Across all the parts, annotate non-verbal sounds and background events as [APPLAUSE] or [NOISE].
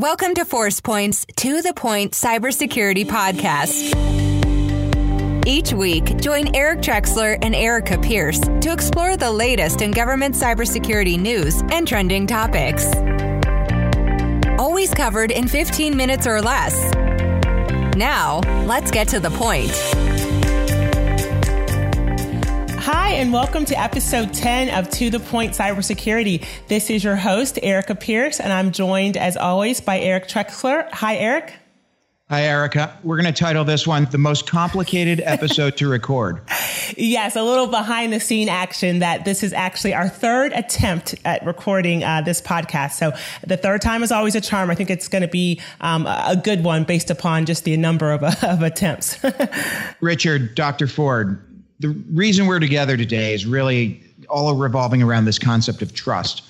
Welcome to ForcePoint's To the Point Cybersecurity Podcast. Each week, join Eric Trexler and Erica Pierce to explore the latest in government cybersecurity news and trending topics. Always covered in 15 minutes or less. Now, let's get to the point. Hi, and welcome to episode 10 of To the Point Cybersecurity. This is your host, Erica Pierce, and I'm joined as always by Eric Trexler. Hi, Eric. Hi, Erica. We're going to title this one The Most Complicated [LAUGHS] Episode to Record. Yes, a little behind the scene action that this is actually our third attempt at recording uh, this podcast. So the third time is always a charm. I think it's going to be um, a good one based upon just the number of, [LAUGHS] of attempts. [LAUGHS] Richard, Dr. Ford, the reason we're together today is really all revolving around this concept of trust.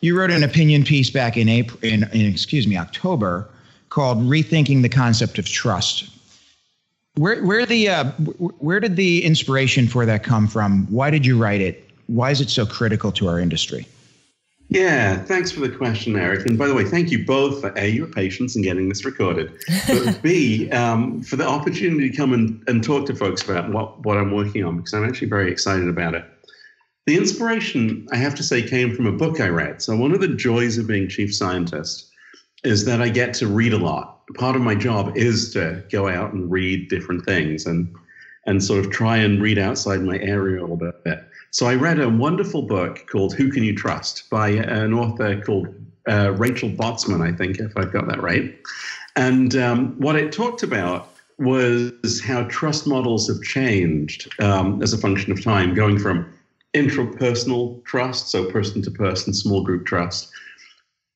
You wrote an opinion piece back in April, in, in excuse me, October, called "Rethinking the Concept of Trust." Where, where the, uh, where did the inspiration for that come from? Why did you write it? Why is it so critical to our industry? Yeah, thanks for the question, Eric. And by the way, thank you both for A, your patience in getting this recorded, but [LAUGHS] B, um, for the opportunity to come and, and talk to folks about what, what I'm working on, because I'm actually very excited about it. The inspiration, I have to say, came from a book I read. So, one of the joys of being chief scientist is that I get to read a lot. Part of my job is to go out and read different things and, and sort of try and read outside my area a little bit. So I read a wonderful book called Who Can You Trust by an author called uh, Rachel Botsman, I think, if I've got that right. And um, what it talked about was how trust models have changed um, as a function of time, going from intrapersonal trust, so person to person, small group trust,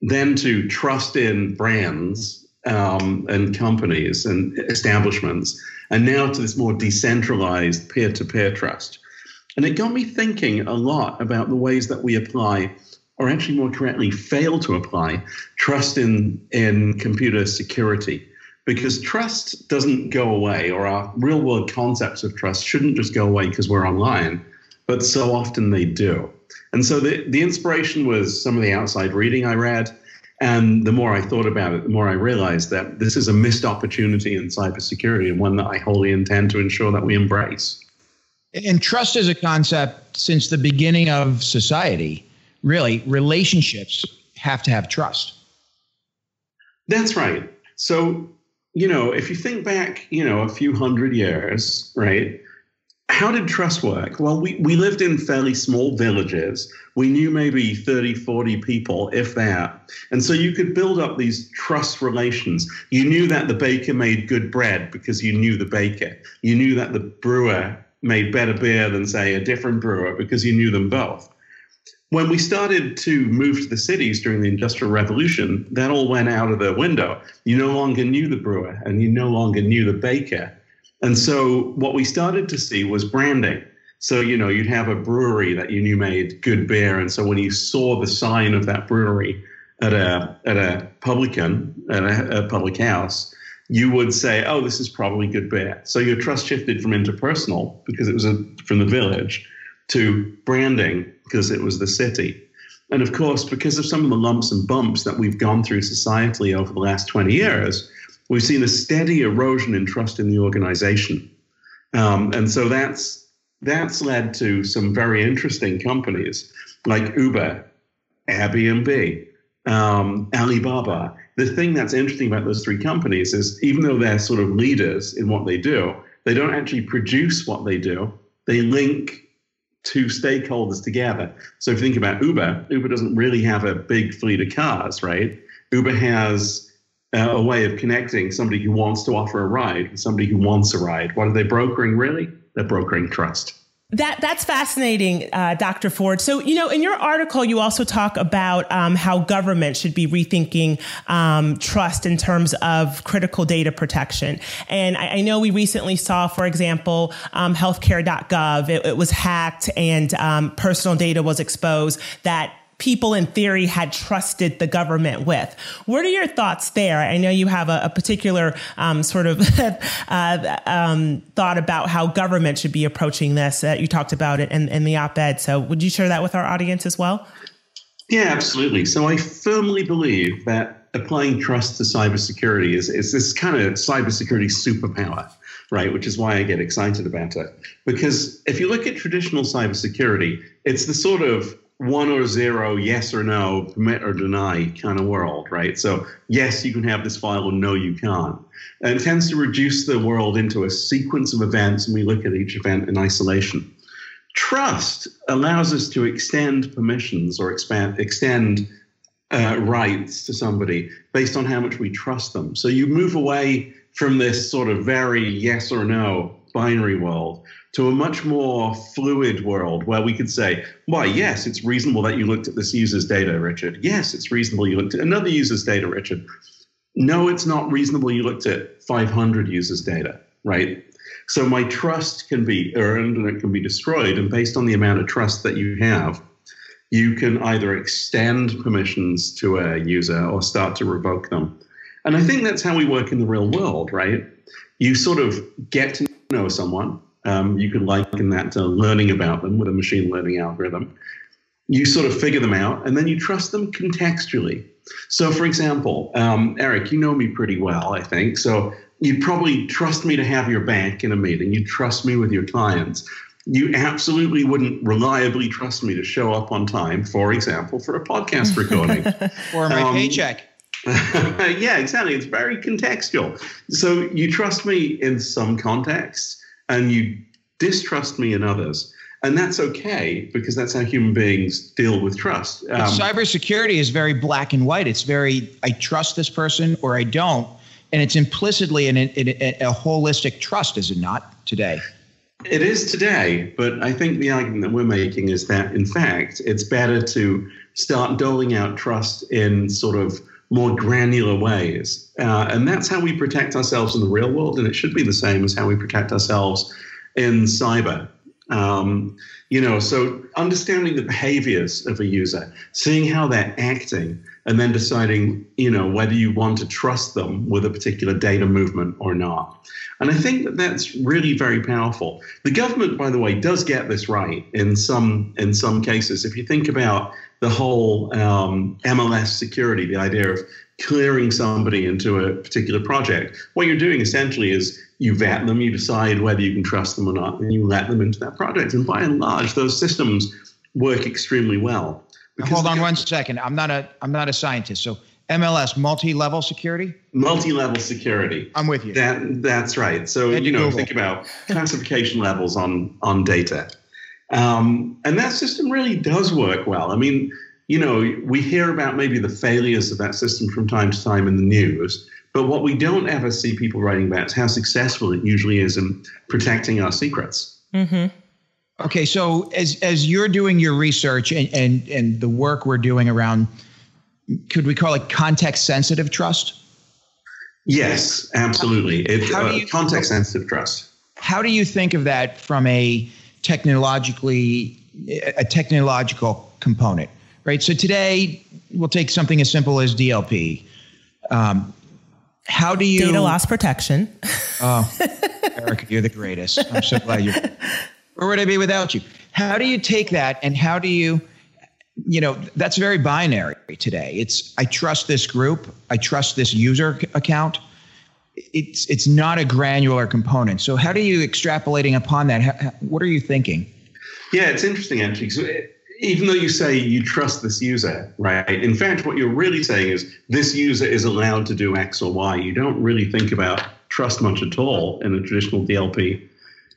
then to trust in brands um, and companies and establishments, and now to this more decentralized peer to peer trust. And it got me thinking a lot about the ways that we apply, or actually more correctly, fail to apply trust in, in computer security. Because trust doesn't go away, or our real world concepts of trust shouldn't just go away because we're online, but so often they do. And so the, the inspiration was some of the outside reading I read. And the more I thought about it, the more I realized that this is a missed opportunity in cybersecurity and one that I wholly intend to ensure that we embrace. And trust is a concept since the beginning of society. Really, relationships have to have trust. That's right. So, you know, if you think back, you know, a few hundred years, right? How did trust work? Well, we, we lived in fairly small villages. We knew maybe 30, 40 people, if that. And so you could build up these trust relations. You knew that the baker made good bread because you knew the baker. You knew that the brewer made better beer than, say, a different brewer because you knew them both. When we started to move to the cities during the Industrial Revolution, that all went out of the window. You no longer knew the brewer and you no longer knew the baker. And so what we started to see was branding. So, you know, you'd have a brewery that you knew made good beer. And so when you saw the sign of that brewery at a, at a publican, at a, a public house, you would say, oh, this is probably good beer. So your trust shifted from interpersonal because it was a, from the village to branding because it was the city. And of course, because of some of the lumps and bumps that we've gone through societally over the last 20 years, we've seen a steady erosion in trust in the organization. Um, and so that's that's led to some very interesting companies like Uber, Airbnb, um, Alibaba. The thing that's interesting about those three companies is even though they're sort of leaders in what they do, they don't actually produce what they do. They link two stakeholders together. So if you think about Uber, Uber doesn't really have a big fleet of cars, right? Uber has uh, a way of connecting somebody who wants to offer a ride with somebody who wants a ride. What are they brokering really? They're brokering trust. That that's fascinating, uh, Dr. Ford. So, you know, in your article, you also talk about um, how government should be rethinking um, trust in terms of critical data protection. And I, I know we recently saw, for example, um, healthcare.gov. It, it, was hacked and um, personal data was exposed. That people in theory had trusted the government with. What are your thoughts there? I know you have a, a particular um, sort of [LAUGHS] uh, um, thought about how government should be approaching this. Uh, you talked about it in, in the op ed. So would you share that with our audience as well? Yeah, absolutely. So I firmly believe that applying trust to cybersecurity is, is this kind of cybersecurity superpower, right? Which is why I get excited about it. Because if you look at traditional cybersecurity, it's the sort of one or zero, yes or no, permit or deny kind of world, right? So, yes, you can have this file, or no, you can't. And it tends to reduce the world into a sequence of events, and we look at each event in isolation. Trust allows us to extend permissions or expand, extend uh, rights to somebody based on how much we trust them. So you move away from this sort of very yes or no binary world to a much more fluid world where we could say, why, yes, it's reasonable that you looked at this user's data, Richard. Yes, it's reasonable you looked at another user's data, Richard. No, it's not reasonable you looked at 500 users' data, right? So my trust can be earned and it can be destroyed. And based on the amount of trust that you have, you can either extend permissions to a user or start to revoke them. And I think that's how we work in the real world, right? You sort of get to know someone. Um, you could liken that to learning about them with a machine learning algorithm. You sort of figure them out and then you trust them contextually. So, for example, um, Eric, you know me pretty well, I think. So, you'd probably trust me to have your back in a meeting. You'd trust me with your clients you absolutely wouldn't reliably trust me to show up on time, for example, for a podcast [LAUGHS] recording. or my um, paycheck. [LAUGHS] yeah, exactly. It's very contextual. So you trust me in some contexts and you distrust me in others. And that's okay because that's how human beings deal with trust. Um, cybersecurity is very black and white. It's very, I trust this person or I don't. And it's implicitly in a, in a, a holistic trust, is it not, today? It is today, but I think the argument that we're making is that, in fact, it's better to start doling out trust in sort of more granular ways. Uh, and that's how we protect ourselves in the real world, and it should be the same as how we protect ourselves in cyber. Um, you know, so understanding the behaviors of a user, seeing how they're acting, and then deciding, you know, whether you want to trust them with a particular data movement or not. And I think that that's really very powerful. The government, by the way, does get this right in some in some cases. If you think about the whole um, MLS security, the idea of clearing somebody into a particular project, what you're doing essentially is you vet them, you decide whether you can trust them or not, and you let them into that project. And by and large, those systems work extremely well. Hold on one second. I'm not a I'm not a scientist, so MLS, multi-level security? Multi-level security. I'm with you. That that's right. So you know, Google. think about classification levels on on data, um, and that system really does work well. I mean, you know, we hear about maybe the failures of that system from time to time in the news, but what we don't ever see people writing about is how successful it usually is in protecting our secrets. Mm-hmm. Okay, so as as you're doing your research and and and the work we're doing around could we call it context sensitive trust? Yes, absolutely. It's uh, context sensitive trust. How do you think of that from a technologically a technological component, right? So today we'll take something as simple as DLP. Um, how do you data loss protection? [LAUGHS] Oh, Erica, you're the greatest. I'm so glad you're. Where would I be without you? How do you take that and how do you you know that's very binary today it's i trust this group i trust this user account it's it's not a granular component so how do you extrapolating upon that how, what are you thinking yeah it's interesting actually so even though you say you trust this user right in fact what you're really saying is this user is allowed to do x or y you don't really think about trust much at all in a traditional dlp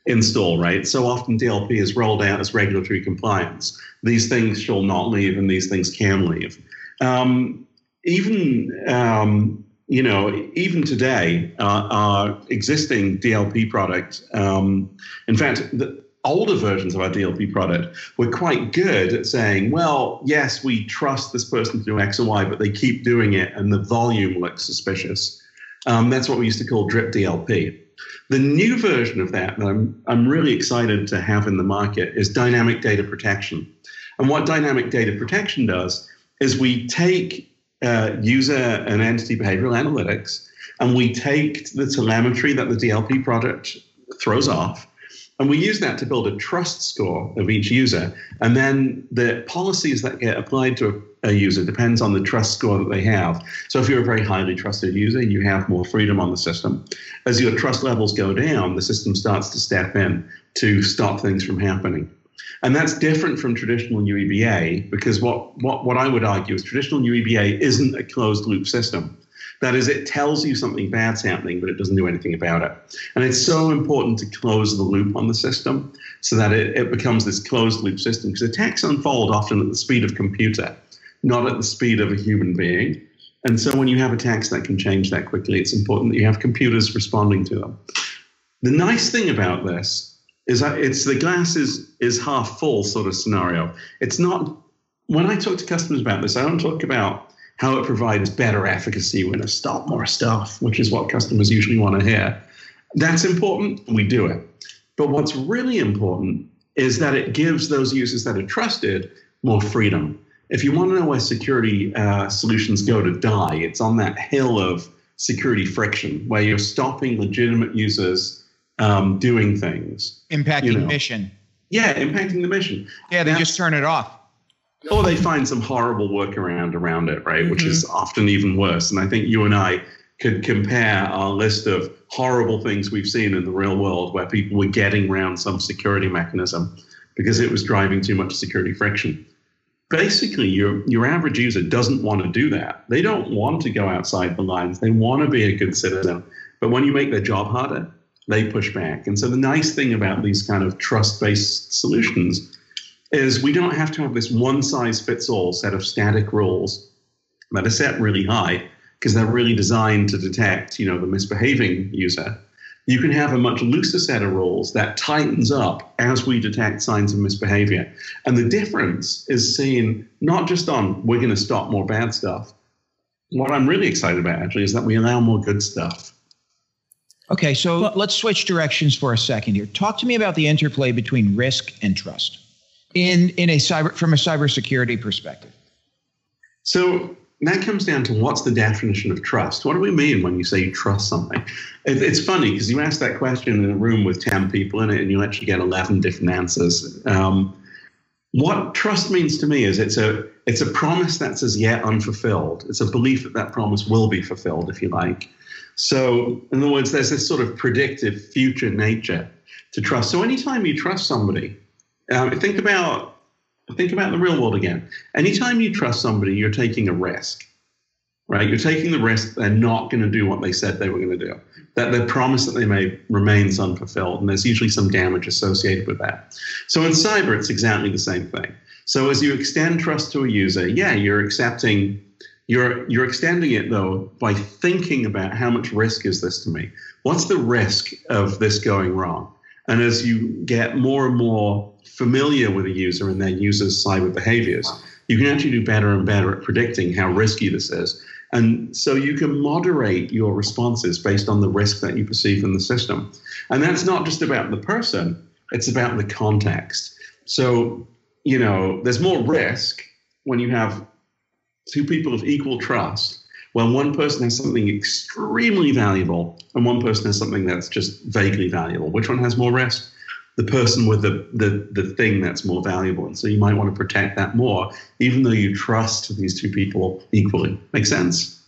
install, right? So often DLP is rolled out as regulatory compliance. These things shall not leave and these things can leave. Um, even, um, you know, even today, uh, our existing DLP product, um, in fact, the older versions of our DLP product were quite good at saying, well, yes, we trust this person to do X or Y, but they keep doing it and the volume looks suspicious. Um, that's what we used to call drip DLP. The new version of that that I'm, I'm really excited to have in the market is dynamic data protection. And what dynamic data protection does is we take uh, user and entity behavioral analytics and we take the telemetry that the DLP product throws off And we use that to build a trust score of each user. And then the policies that get applied to a, a, user depends on the trust score that they have. So if you're a very highly trusted user, you have more freedom on the system. As your trust levels go down, the system starts to step in to stop things from happening. And that's different from traditional UEBA because what, what, what I would argue is traditional UEBA isn't a closed loop system. That is, it tells you something bad's happening, but it doesn't do anything about it. And it's so important to close the loop on the system so that it, it becomes this closed loop system because attacks unfold often at the speed of computer, not at the speed of a human being. And so when you have attacks that can change that quickly, it's important that you have computers responding to them. The nice thing about this is that it's the glass is, is half full sort of scenario. It's not, when I talk to customers about this, I don't talk about how it provides better efficacy when stop more stuff, which is what customers usually want to hear. That's important. We do it. But what's really important is that it gives those users that are trusted more freedom. If you want to know where security uh, solutions go to die, it's on that hill of security friction where you're stopping legitimate users um, doing things. Impacting you know. mission. Yeah, impacting the mission. Yeah, they That's, just turn it off or they find some horrible workaround around it, right? Mm-hmm. Which is mm-hmm. often even worse. And I think you and I could compare our list of horrible things we've seen in the real world where people were getting around some security mechanism because it was driving too much security friction. Basically, your your average user doesn't want to do that. They don't want to go outside the lines. They want to be a good citizen. But when you make their job harder, they push back. And so the nice thing about these kind of trust-based solutions is we don't have to have this one size fits all set of static rules that are set really high because they're really designed to detect, you know, the misbehaving user. You can have a much looser set of rules that tightens up as we detect signs of misbehavior. And the difference is seen not just on we're going to stop more bad stuff. What I'm really excited about actually is that we allow more good stuff. Okay, so well, let's switch directions for a second here. Talk to me about the interplay between risk and trust in in a cyber from a cybersecurity perspective? So that comes down to what's the definition of trust? What do we mean when you say you trust something? It, it's funny because you ask that question in a room with 10 people in it and you actually get 11 different answers. Um, what trust means to me is it's a it's a promise that's as yet unfulfilled. It's a belief that that promise will be fulfilled, if you like. So, in other words, there's this sort of predictive future nature to trust. So, anytime you trust somebody, um, think about think about the real world again. Anytime you trust somebody, you're taking a risk, right? You're taking the risk they're not going to do what they said they were going to do. That their promise that they made remains unfulfilled, and there's usually some damage associated with that. So in cyber, it's exactly the same thing. So as you extend trust to a user, yeah, you're accepting. You're you're extending it though by thinking about how much risk is this to me? What's the risk of this going wrong? And as you get more and more familiar with a user and their user's cyber behaviors, you can actually do better and better at predicting how risky this is. And so you can moderate your responses based on the risk that you perceive in the system. And that's not just about the person, it's about the context. So, you know, there's more risk when you have two people of equal trust when one person has something extremely valuable and one person has something that's just vaguely valuable. Which one has more risk? the person with the, the, the thing that's more valuable. And so you might want to protect that more, even though you trust these two people equally. Make sense?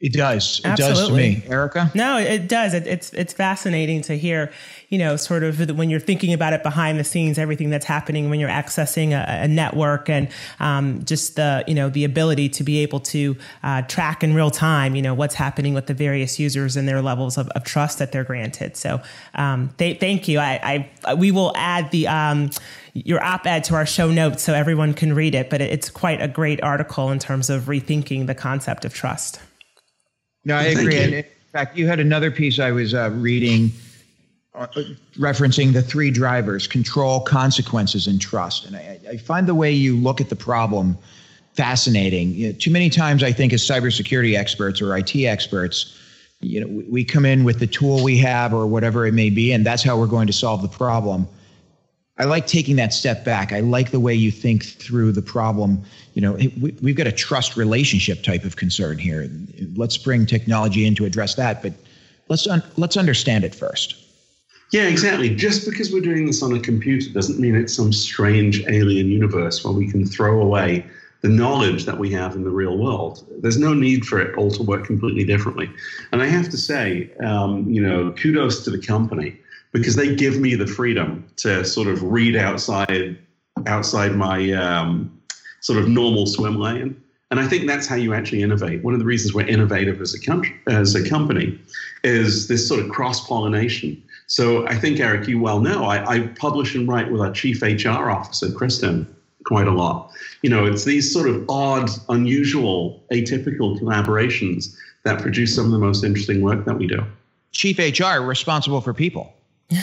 It does. It Absolutely. does to me. Erica? No, it does. It, it's it's fascinating to hear, you know, sort of when you're thinking about it behind the scenes, everything that's happening when you're accessing a, a network and um, just the, you know, the ability to be able to uh, track in real time, you know, what's happening with the various users and their levels of, of trust that they're granted. So um, th- thank you. I, I, we will add the, um, your op-ed to our show notes so everyone can read it, but it's quite a great article in terms of rethinking the concept of trust. No, I agree. And in fact, you had another piece I was uh, reading uh, referencing the three drivers control, consequences, and trust. And I, I find the way you look at the problem fascinating. You know, too many times, I think, as cybersecurity experts or IT experts, you know, we come in with the tool we have or whatever it may be, and that's how we're going to solve the problem. I like taking that step back. I like the way you think through the problem. You know, we, we've got a trust relationship type of concern here. Let's bring technology in to address that, but let's un, let's understand it first. Yeah, exactly. Just because we're doing this on a computer doesn't mean it's some strange alien universe where we can throw away the knowledge that we have in the real world. There's no need for it all to work completely differently. And I have to say, um, you know, kudos to the company because they give me the freedom to sort of read outside outside my um, sort of normal swim lane. And I think that's how you actually innovate. One of the reasons we're innovative as a country, as a company, is this sort of cross pollination. So I think Eric, you well know, I, I publish and write with our chief HR officer, Kristen, quite a lot. You know, it's these sort of odd, unusual, atypical collaborations that produce some of the most interesting work that we do. Chief HR responsible for people.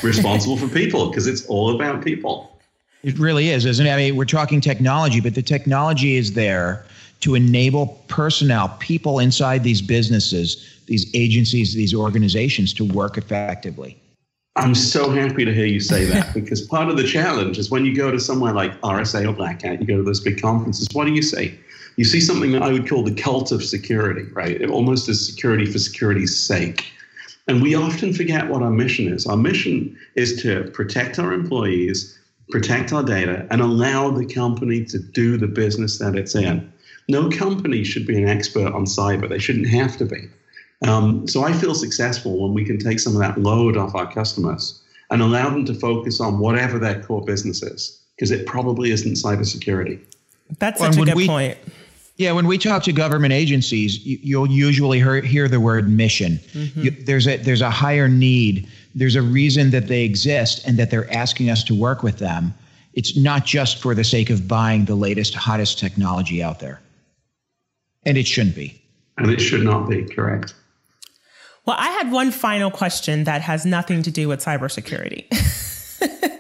Responsible for people because it's all about people. It really is, isn't it? I mean, we're talking technology, but the technology is there to enable personnel, people inside these businesses, these agencies, these organizations to work effectively. I'm so happy to hear you say that [LAUGHS] because part of the challenge is when you go to somewhere like RSA or Black Hat, you go to those big conferences, what do you see? You see something that I would call the cult of security, right? It almost is security for security's sake. And we often forget what our mission is. Our mission is to protect our employees, protect our data, and allow the company to do the business that it's in. No company should be an expert on cyber, they shouldn't have to be. Um, so I feel successful when we can take some of that load off our customers and allow them to focus on whatever their core business is, because it probably isn't cybersecurity. That's such well, a good we, point. Yeah, when we talk to government agencies, you, will usually hear, hear, the word mission. Mm-hmm. You, there's a there's a higher need. There's a reason that they exist and that they're asking us to work with them. It's not just for the sake of buying the latest, hottest technology out there. And it shouldn't be. And it should not be, correct. Well, I had one final question that has nothing to do with cybersecurity. [LAUGHS]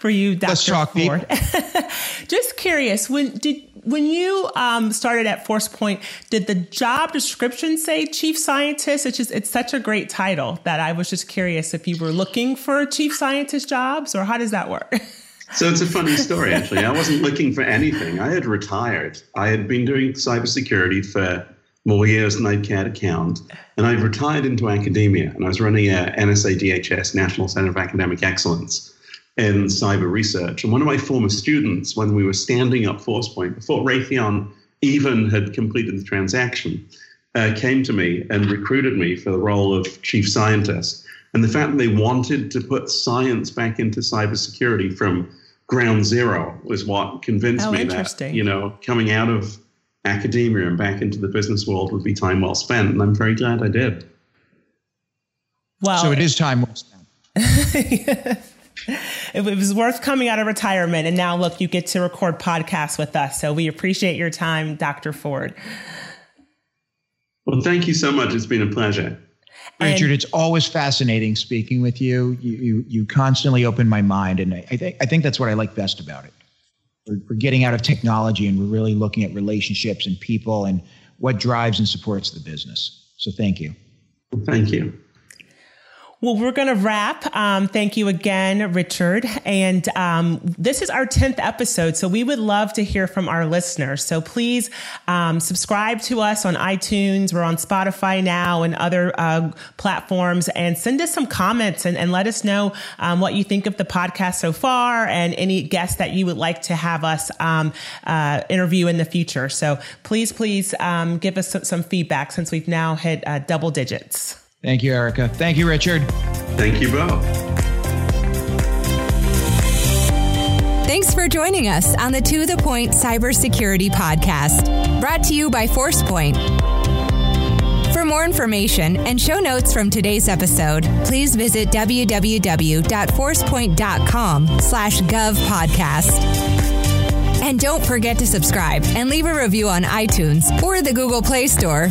For you, Dr. Let's talk Ford. [LAUGHS] Just curious, when did when you um, started at ForcePoint, did the job description say chief scientist? It's just it's such a great title that I was just curious if you were looking for chief scientist jobs or how does that work? So it's a funny story, actually. I wasn't looking for anything. I had retired. I had been doing cybersecurity for more years than I'd cared to count. And I've retired into academia, and I was running a NSA DHS National Center of Academic Excellence in cyber research. And one of my former students, when we were standing up ForcePoint, before Raytheon even had completed the transaction, uh, came to me and recruited me for the role of chief scientist. And the fact that they wanted to put science back into cybersecurity from ground zero was what convinced oh, me that, you know, coming out of academia and back into the business world would be time well spent. And I'm very glad I did. Well, so it is time well spent. [LAUGHS] it was worth coming out of retirement. And now, look, you get to record podcasts with us. So we appreciate your time, Dr. Ford. Well, thank you so much. It's been a pleasure. Richard, it's always fascinating speaking with you. You, you, you constantly open my mind, and I, I, think I think that's what I like best about it. We're, we're getting out of technology and we're really looking at relationships and people and what drives and supports the business. So thank you. Thank you. Well, we're going to wrap. Um, thank you again, Richard. And um, this is our 10th episode. So we would love to hear from our listeners. So please um, subscribe to us on iTunes. We're on Spotify now and other uh, platforms and send us some comments and, and let us know um, what you think of the podcast so far and any guests that you would like to have us um, uh, interview in the future. So please, please um, give us some, some, feedback since we've now hit uh, double digits. Thank you, Erica. Thank you, Richard. Thank you both. Thanks for joining us on the To The Point Cybersecurity Podcast, brought to you by ForcePoint. For more information and show notes from today's episode, please visit www.forcepoint.com slash govpodcast. And don't forget to subscribe and leave a review on iTunes or the Google Play Store.